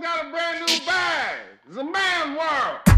got a brand new bag. It's a man's world.